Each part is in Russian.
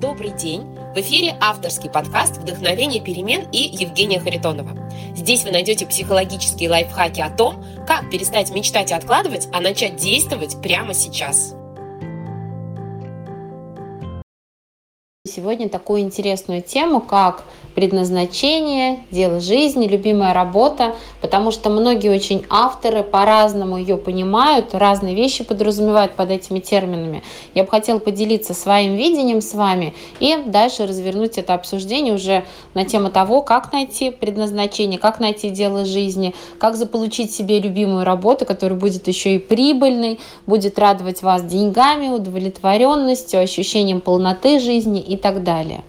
Добрый день! В эфире авторский подкаст «Вдохновение перемен» и Евгения Харитонова. Здесь вы найдете психологические лайфхаки о том, как перестать мечтать и откладывать, а начать действовать прямо сейчас. Сегодня такую интересную тему, как предназначение, дело жизни, любимая работа, потому что многие очень авторы по-разному ее понимают, разные вещи подразумевают под этими терминами. Я бы хотела поделиться своим видением с вами и дальше развернуть это обсуждение уже на тему того, как найти предназначение, как найти дело жизни, как заполучить себе любимую работу, которая будет еще и прибыльной, будет радовать вас деньгами, удовлетворенностью, ощущением полноты жизни и так далее.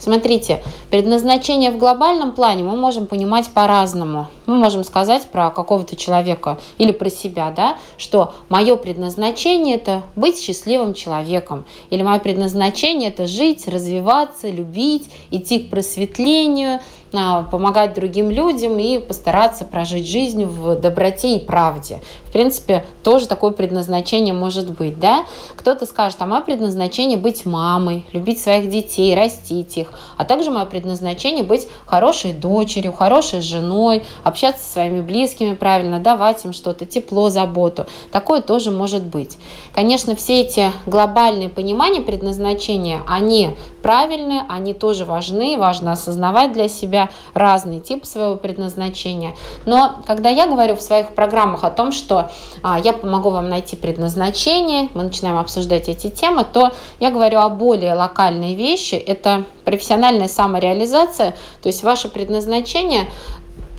Смотрите, предназначение в глобальном плане мы можем понимать по-разному. Мы можем сказать про какого-то человека или про себя, да, что мое предназначение это быть счастливым человеком, или мое предназначение это жить, развиваться, любить, идти к просветлению, а, помогать другим людям и постараться прожить жизнь в доброте и правде. В принципе, тоже такое предназначение может быть, да? Кто-то скажет, а мое предназначение быть мамой, любить своих детей, растить их, а также мое предназначение быть хорошей дочерью, хорошей женой, со своими близкими правильно, давать им что-то, тепло, заботу. Такое тоже может быть. Конечно, все эти глобальные понимания предназначения, они правильные, они тоже важны, важно осознавать для себя разные типы своего предназначения. Но когда я говорю в своих программах о том, что а, я помогу вам найти предназначение, мы начинаем обсуждать эти темы, то я говорю о более локальной вещи. Это профессиональная самореализация, то есть ваше предназначение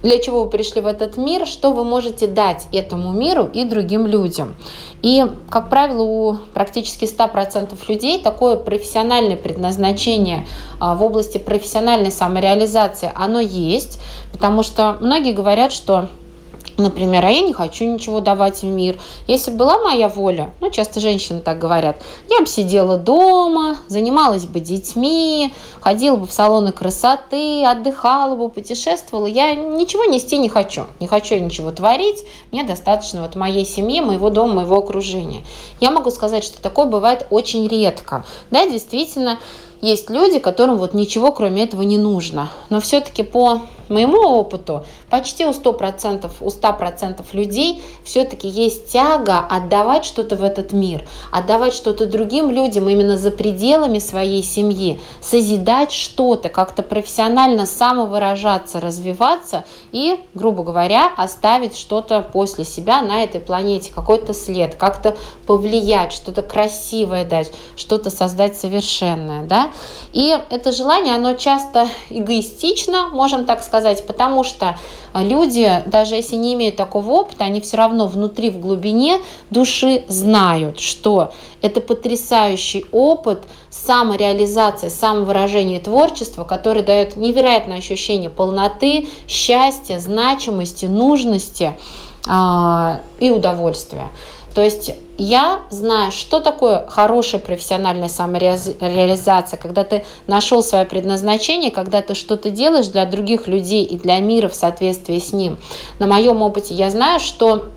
для чего вы пришли в этот мир, что вы можете дать этому миру и другим людям. И, как правило, у практически 100% людей такое профессиональное предназначение а, в области профессиональной самореализации, оно есть, потому что многие говорят, что Например, а я не хочу ничего давать в мир. Если была моя воля, ну, часто женщины так говорят, я бы сидела дома, занималась бы детьми, ходила бы в салоны красоты, отдыхала бы, путешествовала. Я ничего нести не хочу. Не хочу ничего творить. Мне достаточно вот моей семьи, моего дома, моего окружения. Я могу сказать, что такое бывает очень редко. Да, действительно, есть люди, которым вот ничего кроме этого не нужно. Но все-таки по моему опыту почти у 100%, у 100% людей все-таки есть тяга отдавать что-то в этот мир, отдавать что-то другим людям именно за пределами своей семьи, созидать что-то, как-то профессионально самовыражаться, развиваться и, грубо говоря, оставить что-то после себя на этой планете, какой-то след, как-то повлиять, что-то красивое дать, что-то создать совершенное. Да? И это желание, оно часто эгоистично, можем так сказать, сказать, потому что люди, даже если не имеют такого опыта, они все равно внутри, в глубине души знают, что это потрясающий опыт самореализации, самовыражения творчества, который дает невероятное ощущение полноты, счастья, значимости, нужности э, и удовольствия. То есть я знаю, что такое хорошая профессиональная самореализация, когда ты нашел свое предназначение, когда ты что-то делаешь для других людей и для мира в соответствии с ним. На моем опыте я знаю, что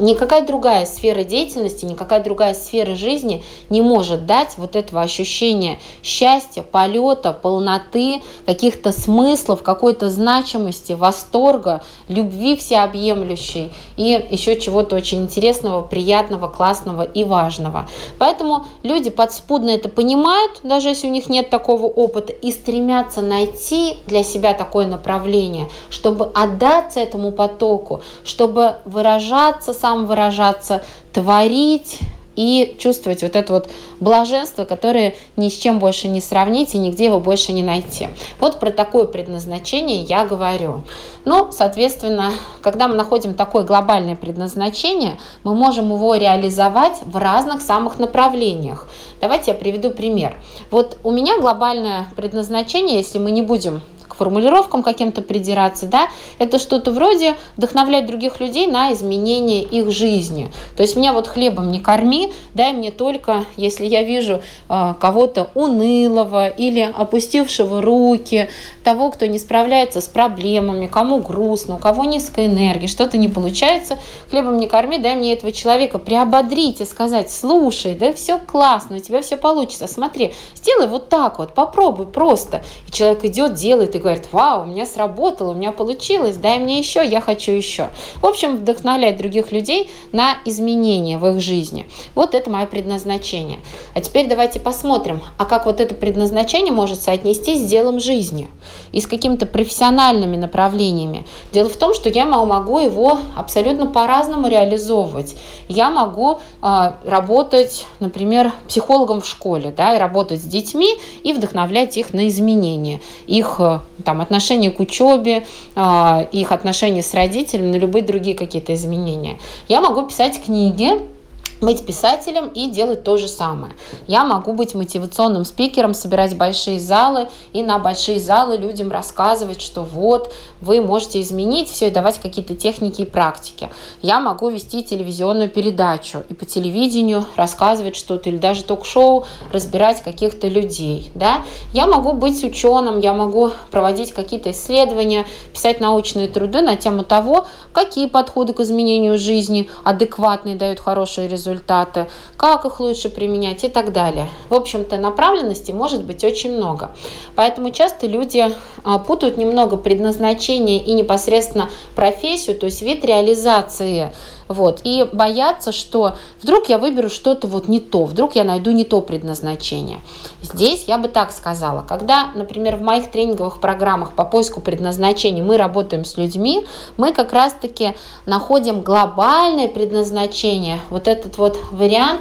никакая другая сфера деятельности, никакая другая сфера жизни не может дать вот этого ощущения счастья, полета, полноты, каких-то смыслов, какой-то значимости, восторга, любви всеобъемлющей и еще чего-то очень интересного, приятного, классного и важного. Поэтому люди подспудно это понимают, даже если у них нет такого опыта, и стремятся найти для себя такое направление, чтобы отдаться этому потоку, чтобы выражаться выражаться, самовыражаться, творить и чувствовать вот это вот блаженство, которое ни с чем больше не сравнить и нигде его больше не найти. Вот про такое предназначение я говорю. Ну, соответственно, когда мы находим такое глобальное предназначение, мы можем его реализовать в разных самых направлениях. Давайте я приведу пример. Вот у меня глобальное предназначение, если мы не будем формулировкам каким-то придираться, да, это что-то вроде вдохновлять других людей на изменение их жизни. То есть меня вот хлебом не корми, дай мне только, если я вижу э, кого-то унылого или опустившего руки, того, кто не справляется с проблемами, кому грустно, у кого низкая энергия, что-то не получается, хлебом не корми, дай мне этого человека приободрить и сказать, слушай, да все классно, у тебя все получится, смотри, сделай вот так вот, попробуй просто. И человек идет, делает и говорит, вау, у меня сработало, у меня получилось, дай мне еще, я хочу еще. В общем, вдохновлять других людей на изменения в их жизни. Вот это мое предназначение. А теперь давайте посмотрим, а как вот это предназначение может соотнестись с делом жизни и с какими-то профессиональными направлениями. Дело в том, что я могу его абсолютно по-разному реализовывать. Я могу э, работать, например, психологом в школе, да, и работать с детьми и вдохновлять их на изменения, их э, там, отношение к учебе, э, их отношения с родителями, на любые другие какие-то изменения. Я могу писать книги, быть писателем и делать то же самое. Я могу быть мотивационным спикером, собирать большие залы и на большие залы людям рассказывать, что вот вы можете изменить все и давать какие-то техники и практики. Я могу вести телевизионную передачу и по телевидению рассказывать что-то или даже ток-шоу, разбирать каких-то людей. Да? Я могу быть ученым, я могу проводить какие-то исследования, писать научные труды на тему того, какие подходы к изменению жизни адекватные дают хорошие результаты результаты, как их лучше применять и так далее. В общем-то, направленности может быть очень много. Поэтому часто люди а, путают немного предназначение и непосредственно профессию, то есть вид реализации вот, и боятся, что вдруг я выберу что-то вот не то, вдруг я найду не то предназначение. Здесь я бы так сказала, когда, например, в моих тренинговых программах по поиску предназначения мы работаем с людьми, мы как раз-таки находим глобальное предназначение, вот этот вот вариант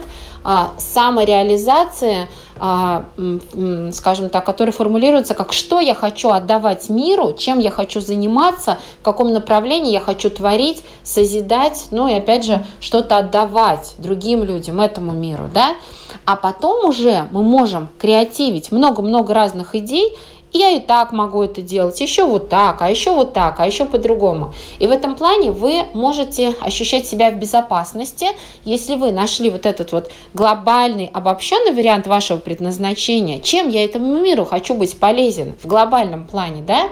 самореализации – а, скажем так, который формулируется как «что я хочу отдавать миру», «чем я хочу заниматься», «в каком направлении я хочу творить», «созидать», ну и опять же что-то отдавать другим людям, этому миру, да. А потом уже мы можем креативить много-много разных идей, я и так могу это делать, еще вот так, а еще вот так, а еще по-другому. И в этом плане вы можете ощущать себя в безопасности, если вы нашли вот этот вот глобальный, обобщенный вариант вашего предназначения, чем я этому миру хочу быть полезен в глобальном плане, да,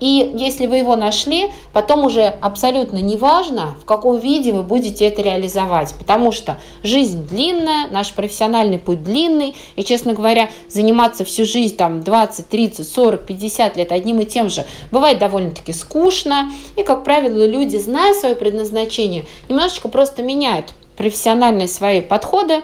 и если вы его нашли, потом уже абсолютно неважно, в каком виде вы будете это реализовать, потому что жизнь длинная, наш профессиональный путь длинный, и, честно говоря, заниматься всю жизнь там 20, 30, 40-50 лет одним и тем же, бывает довольно-таки скучно. И, как правило, люди, зная свое предназначение, немножечко просто меняют профессиональные свои подходы,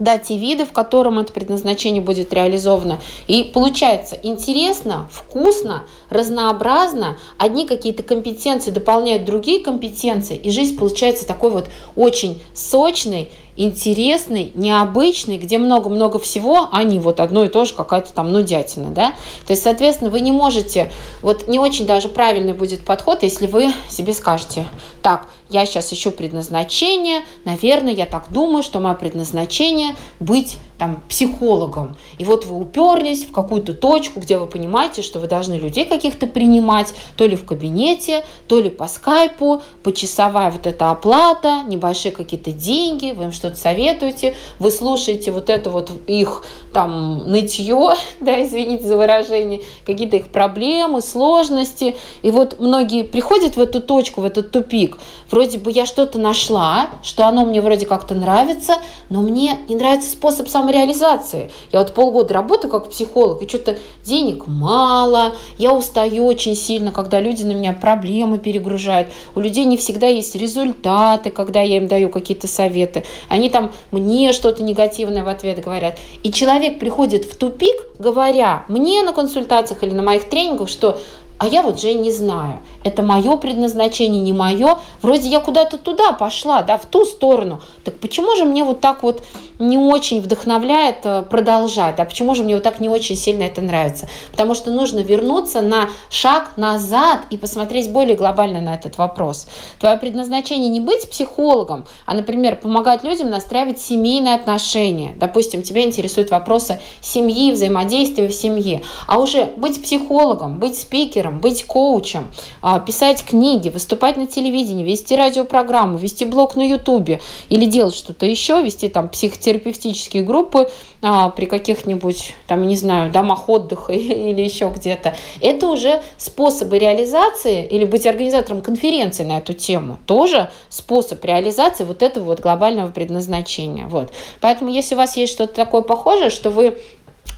да, те виды, в котором это предназначение будет реализовано. И получается интересно, вкусно, разнообразно. Одни какие-то компетенции дополняют другие компетенции, и жизнь получается такой вот очень сочной, интересный, необычный, где много-много всего, а не вот одно и то же какая-то там нудятина, да. То есть, соответственно, вы не можете, вот не очень даже правильный будет подход, если вы себе скажете, так, я сейчас ищу предназначение, наверное, я так думаю, что мое предназначение быть там, психологом. И вот вы уперлись в какую-то точку, где вы понимаете, что вы должны людей каких-то принимать, то ли в кабинете, то ли по скайпу, почасовая вот эта оплата, небольшие какие-то деньги, вы им что-то советуете, вы слушаете вот это вот их там нытье, да, извините за выражение, какие-то их проблемы, сложности. И вот многие приходят в эту точку, в этот тупик. Вроде бы я что-то нашла, что оно мне вроде как-то нравится, но мне не нравится способ самой самореализации. Я вот полгода работаю как психолог, и что-то денег мало, я устаю очень сильно, когда люди на меня проблемы перегружают. У людей не всегда есть результаты, когда я им даю какие-то советы. Они там мне что-то негативное в ответ говорят. И человек приходит в тупик, говоря мне на консультациях или на моих тренингах, что а я вот, Жень, не знаю, это мое предназначение, не мое, вроде я куда-то туда пошла, да, в ту сторону, так почему же мне вот так вот не очень вдохновляет э, продолжать, а почему же мне вот так не очень сильно это нравится? Потому что нужно вернуться на шаг назад и посмотреть более глобально на этот вопрос. Твое предназначение не быть психологом, а, например, помогать людям настраивать семейные отношения. Допустим, тебя интересуют вопросы семьи, взаимодействия в семье, а уже быть психологом, быть спикером, быть коучем, а, писать книги, выступать на телевидении, вести радиопрограмму, вести блог на ютубе или делать что-то еще, вести там психотерапевтические группы а, при каких-нибудь, там, не знаю, домах отдыха или еще где-то. Это уже способы реализации или быть организатором конференции на эту тему. Тоже способ реализации вот этого вот глобального предназначения. Вот. Поэтому если у вас есть что-то такое похожее, что вы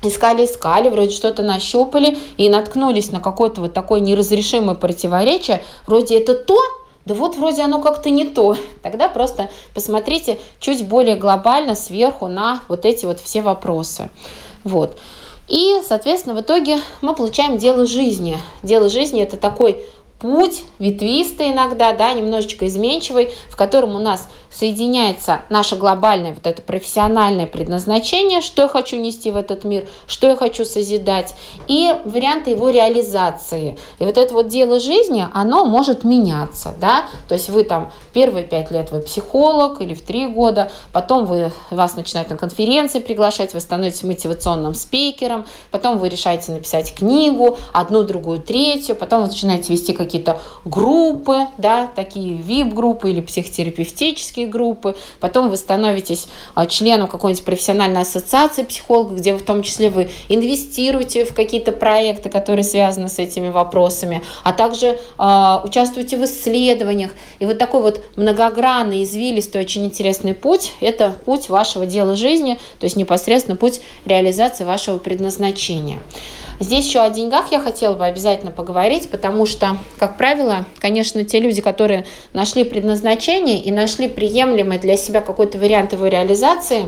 искали-искали, вроде что-то нащупали и наткнулись на какое-то вот такое неразрешимое противоречие, вроде это то, да вот вроде оно как-то не то. Тогда просто посмотрите чуть более глобально сверху на вот эти вот все вопросы. Вот. И, соответственно, в итоге мы получаем дело жизни. Дело жизни – это такой путь, ветвистый иногда, да, немножечко изменчивый, в котором у нас соединяется наше глобальное вот это профессиональное предназначение, что я хочу нести в этот мир, что я хочу созидать, и варианты его реализации. И вот это вот дело жизни, оно может меняться, да, то есть вы там первые пять лет вы психолог или в три года, потом вы, вас начинают на конференции приглашать, вы становитесь мотивационным спикером, потом вы решаете написать книгу, одну, другую, третью, потом вы начинаете вести какие-то группы, да, такие VIP-группы или психотерапевтические психологические группы, потом вы становитесь а, членом какой-нибудь профессиональной ассоциации психологов, где в том числе вы инвестируете в какие-то проекты, которые связаны с этими вопросами, а также э, участвуете в исследованиях. И вот такой вот многогранный, извилистый, очень интересный путь – это путь вашего дела жизни, то есть непосредственно путь реализации вашего предназначения. Здесь еще о деньгах я хотела бы обязательно поговорить, потому что, как правило, конечно, те люди, которые нашли предназначение и нашли приемлемый для себя какой-то вариант его реализации,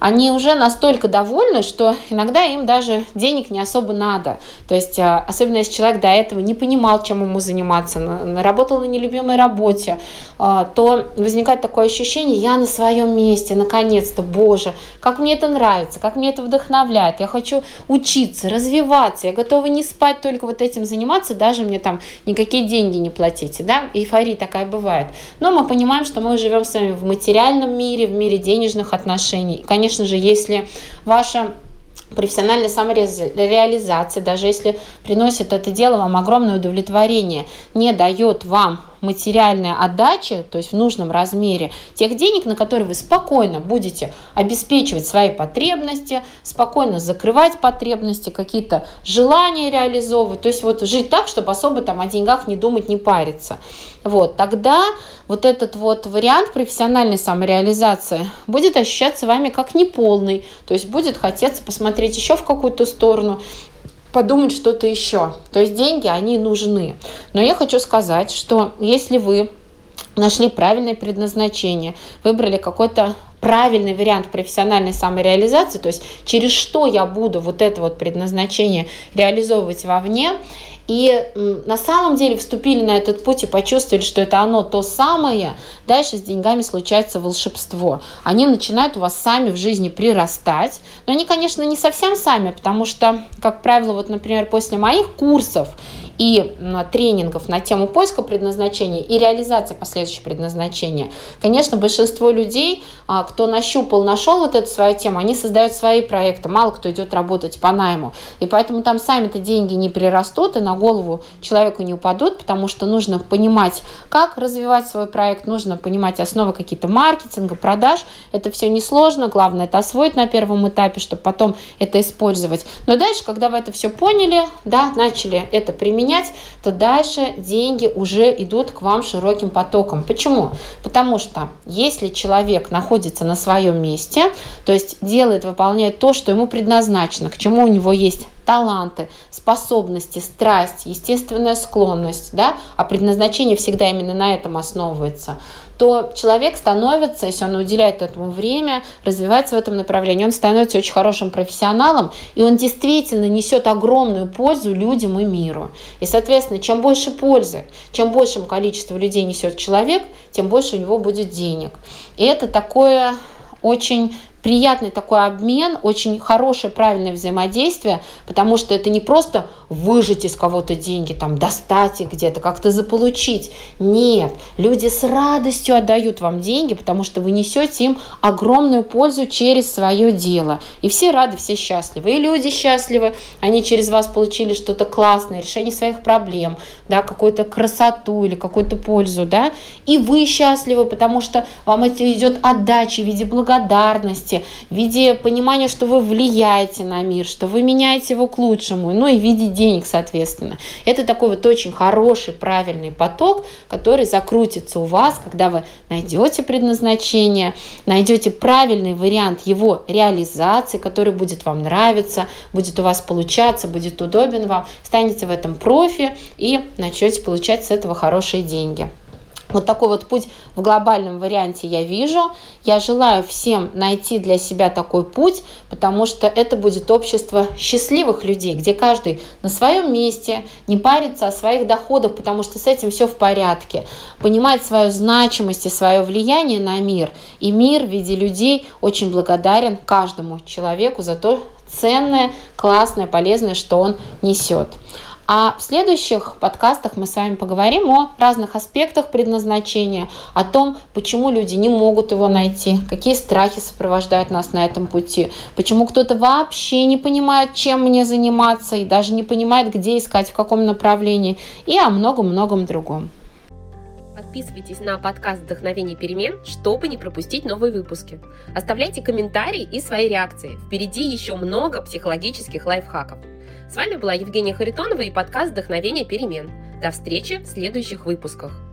они уже настолько довольны, что иногда им даже денег не особо надо. То есть, а, особенно если человек до этого не понимал, чем ему заниматься, работал на нелюбимой работе, а, то возникает такое ощущение, я на своем месте, наконец-то, боже, как мне это нравится, как мне это вдохновляет, я хочу учиться, развиваться, я готова не спать, только вот этим заниматься, даже мне там никакие деньги не платите, да, эйфория такая бывает. Но мы понимаем, что мы живем с вами в материальном мире, в мире денежных отношений. Конечно, конечно же, если ваша профессиональная самореализация, даже если приносит это дело вам огромное удовлетворение, не дает вам материальная отдача, то есть в нужном размере тех денег, на которые вы спокойно будете обеспечивать свои потребности, спокойно закрывать потребности, какие-то желания реализовывать, то есть вот жить так, чтобы особо там о деньгах не думать, не париться. Вот, тогда вот этот вот вариант профессиональной самореализации будет ощущаться вами как неполный, то есть будет хотеться посмотреть еще в какую-то сторону, подумать что-то еще. То есть деньги, они нужны. Но я хочу сказать, что если вы нашли правильное предназначение, выбрали какой-то правильный вариант профессиональной самореализации, то есть через что я буду вот это вот предназначение реализовывать вовне, и на самом деле вступили на этот путь и почувствовали, что это оно то самое, дальше с деньгами случается волшебство. Они начинают у вас сами в жизни прирастать, но они, конечно, не совсем сами, потому что, как правило, вот, например, после моих курсов и тренингов на тему поиска предназначения и реализации последующего предназначения, конечно, большинство людей, а, кто нащупал, нашел вот эту свою тему, они создают свои проекты, мало кто идет работать по найму. И поэтому там сами-то деньги не прирастут и на голову человеку не упадут, потому что нужно понимать, как развивать свой проект, нужно понимать основы какие-то маркетинга, продаж. Это все несложно, главное это освоить на первом этапе, чтобы потом это использовать. Но дальше, когда вы это все поняли, да, начали это применять, менять, то дальше деньги уже идут к вам широким потоком. Почему? Потому что если человек находится на своем месте, то есть делает, выполняет то, что ему предназначено, к чему у него есть таланты, способности, страсть, естественная склонность, да, а предназначение всегда именно на этом основывается, то человек становится, если он уделяет этому время, развивается в этом направлении, он становится очень хорошим профессионалом, и он действительно несет огромную пользу людям и миру. И, соответственно, чем больше пользы, чем большим количество людей несет человек, тем больше у него будет денег. И это такое очень приятный такой обмен, очень хорошее, правильное взаимодействие, потому что это не просто выжить из кого-то деньги, там, достать их где-то, как-то заполучить. Нет, люди с радостью отдают вам деньги, потому что вы несете им огромную пользу через свое дело. И все рады, все счастливы. И люди счастливы, они через вас получили что-то классное, решение своих проблем, да, какую-то красоту или какую-то пользу, да. И вы счастливы, потому что вам это идет отдача в виде благодарности, в виде понимания, что вы влияете на мир, что вы меняете его к лучшему, ну и в виде денег, соответственно. Это такой вот очень хороший, правильный поток, который закрутится у вас, когда вы найдете предназначение, найдете правильный вариант его реализации, который будет вам нравиться, будет у вас получаться, будет удобен вам, станете в этом профи и начнете получать с этого хорошие деньги. Вот такой вот путь в глобальном варианте я вижу. Я желаю всем найти для себя такой путь, потому что это будет общество счастливых людей, где каждый на своем месте, не парится о своих доходах, потому что с этим все в порядке. Понимает свою значимость и свое влияние на мир. И мир в виде людей очень благодарен каждому человеку за то ценное, классное, полезное, что он несет. А в следующих подкастах мы с вами поговорим о разных аспектах предназначения, о том, почему люди не могут его найти, какие страхи сопровождают нас на этом пути, почему кто-то вообще не понимает, чем мне заниматься и даже не понимает, где искать, в каком направлении, и о многом-многом другом. Подписывайтесь на подкаст «Вдохновение перемен», чтобы не пропустить новые выпуски. Оставляйте комментарии и свои реакции. Впереди еще много психологических лайфхаков. С вами была Евгения Харитонова и подкаст «Вдохновение перемен». До встречи в следующих выпусках.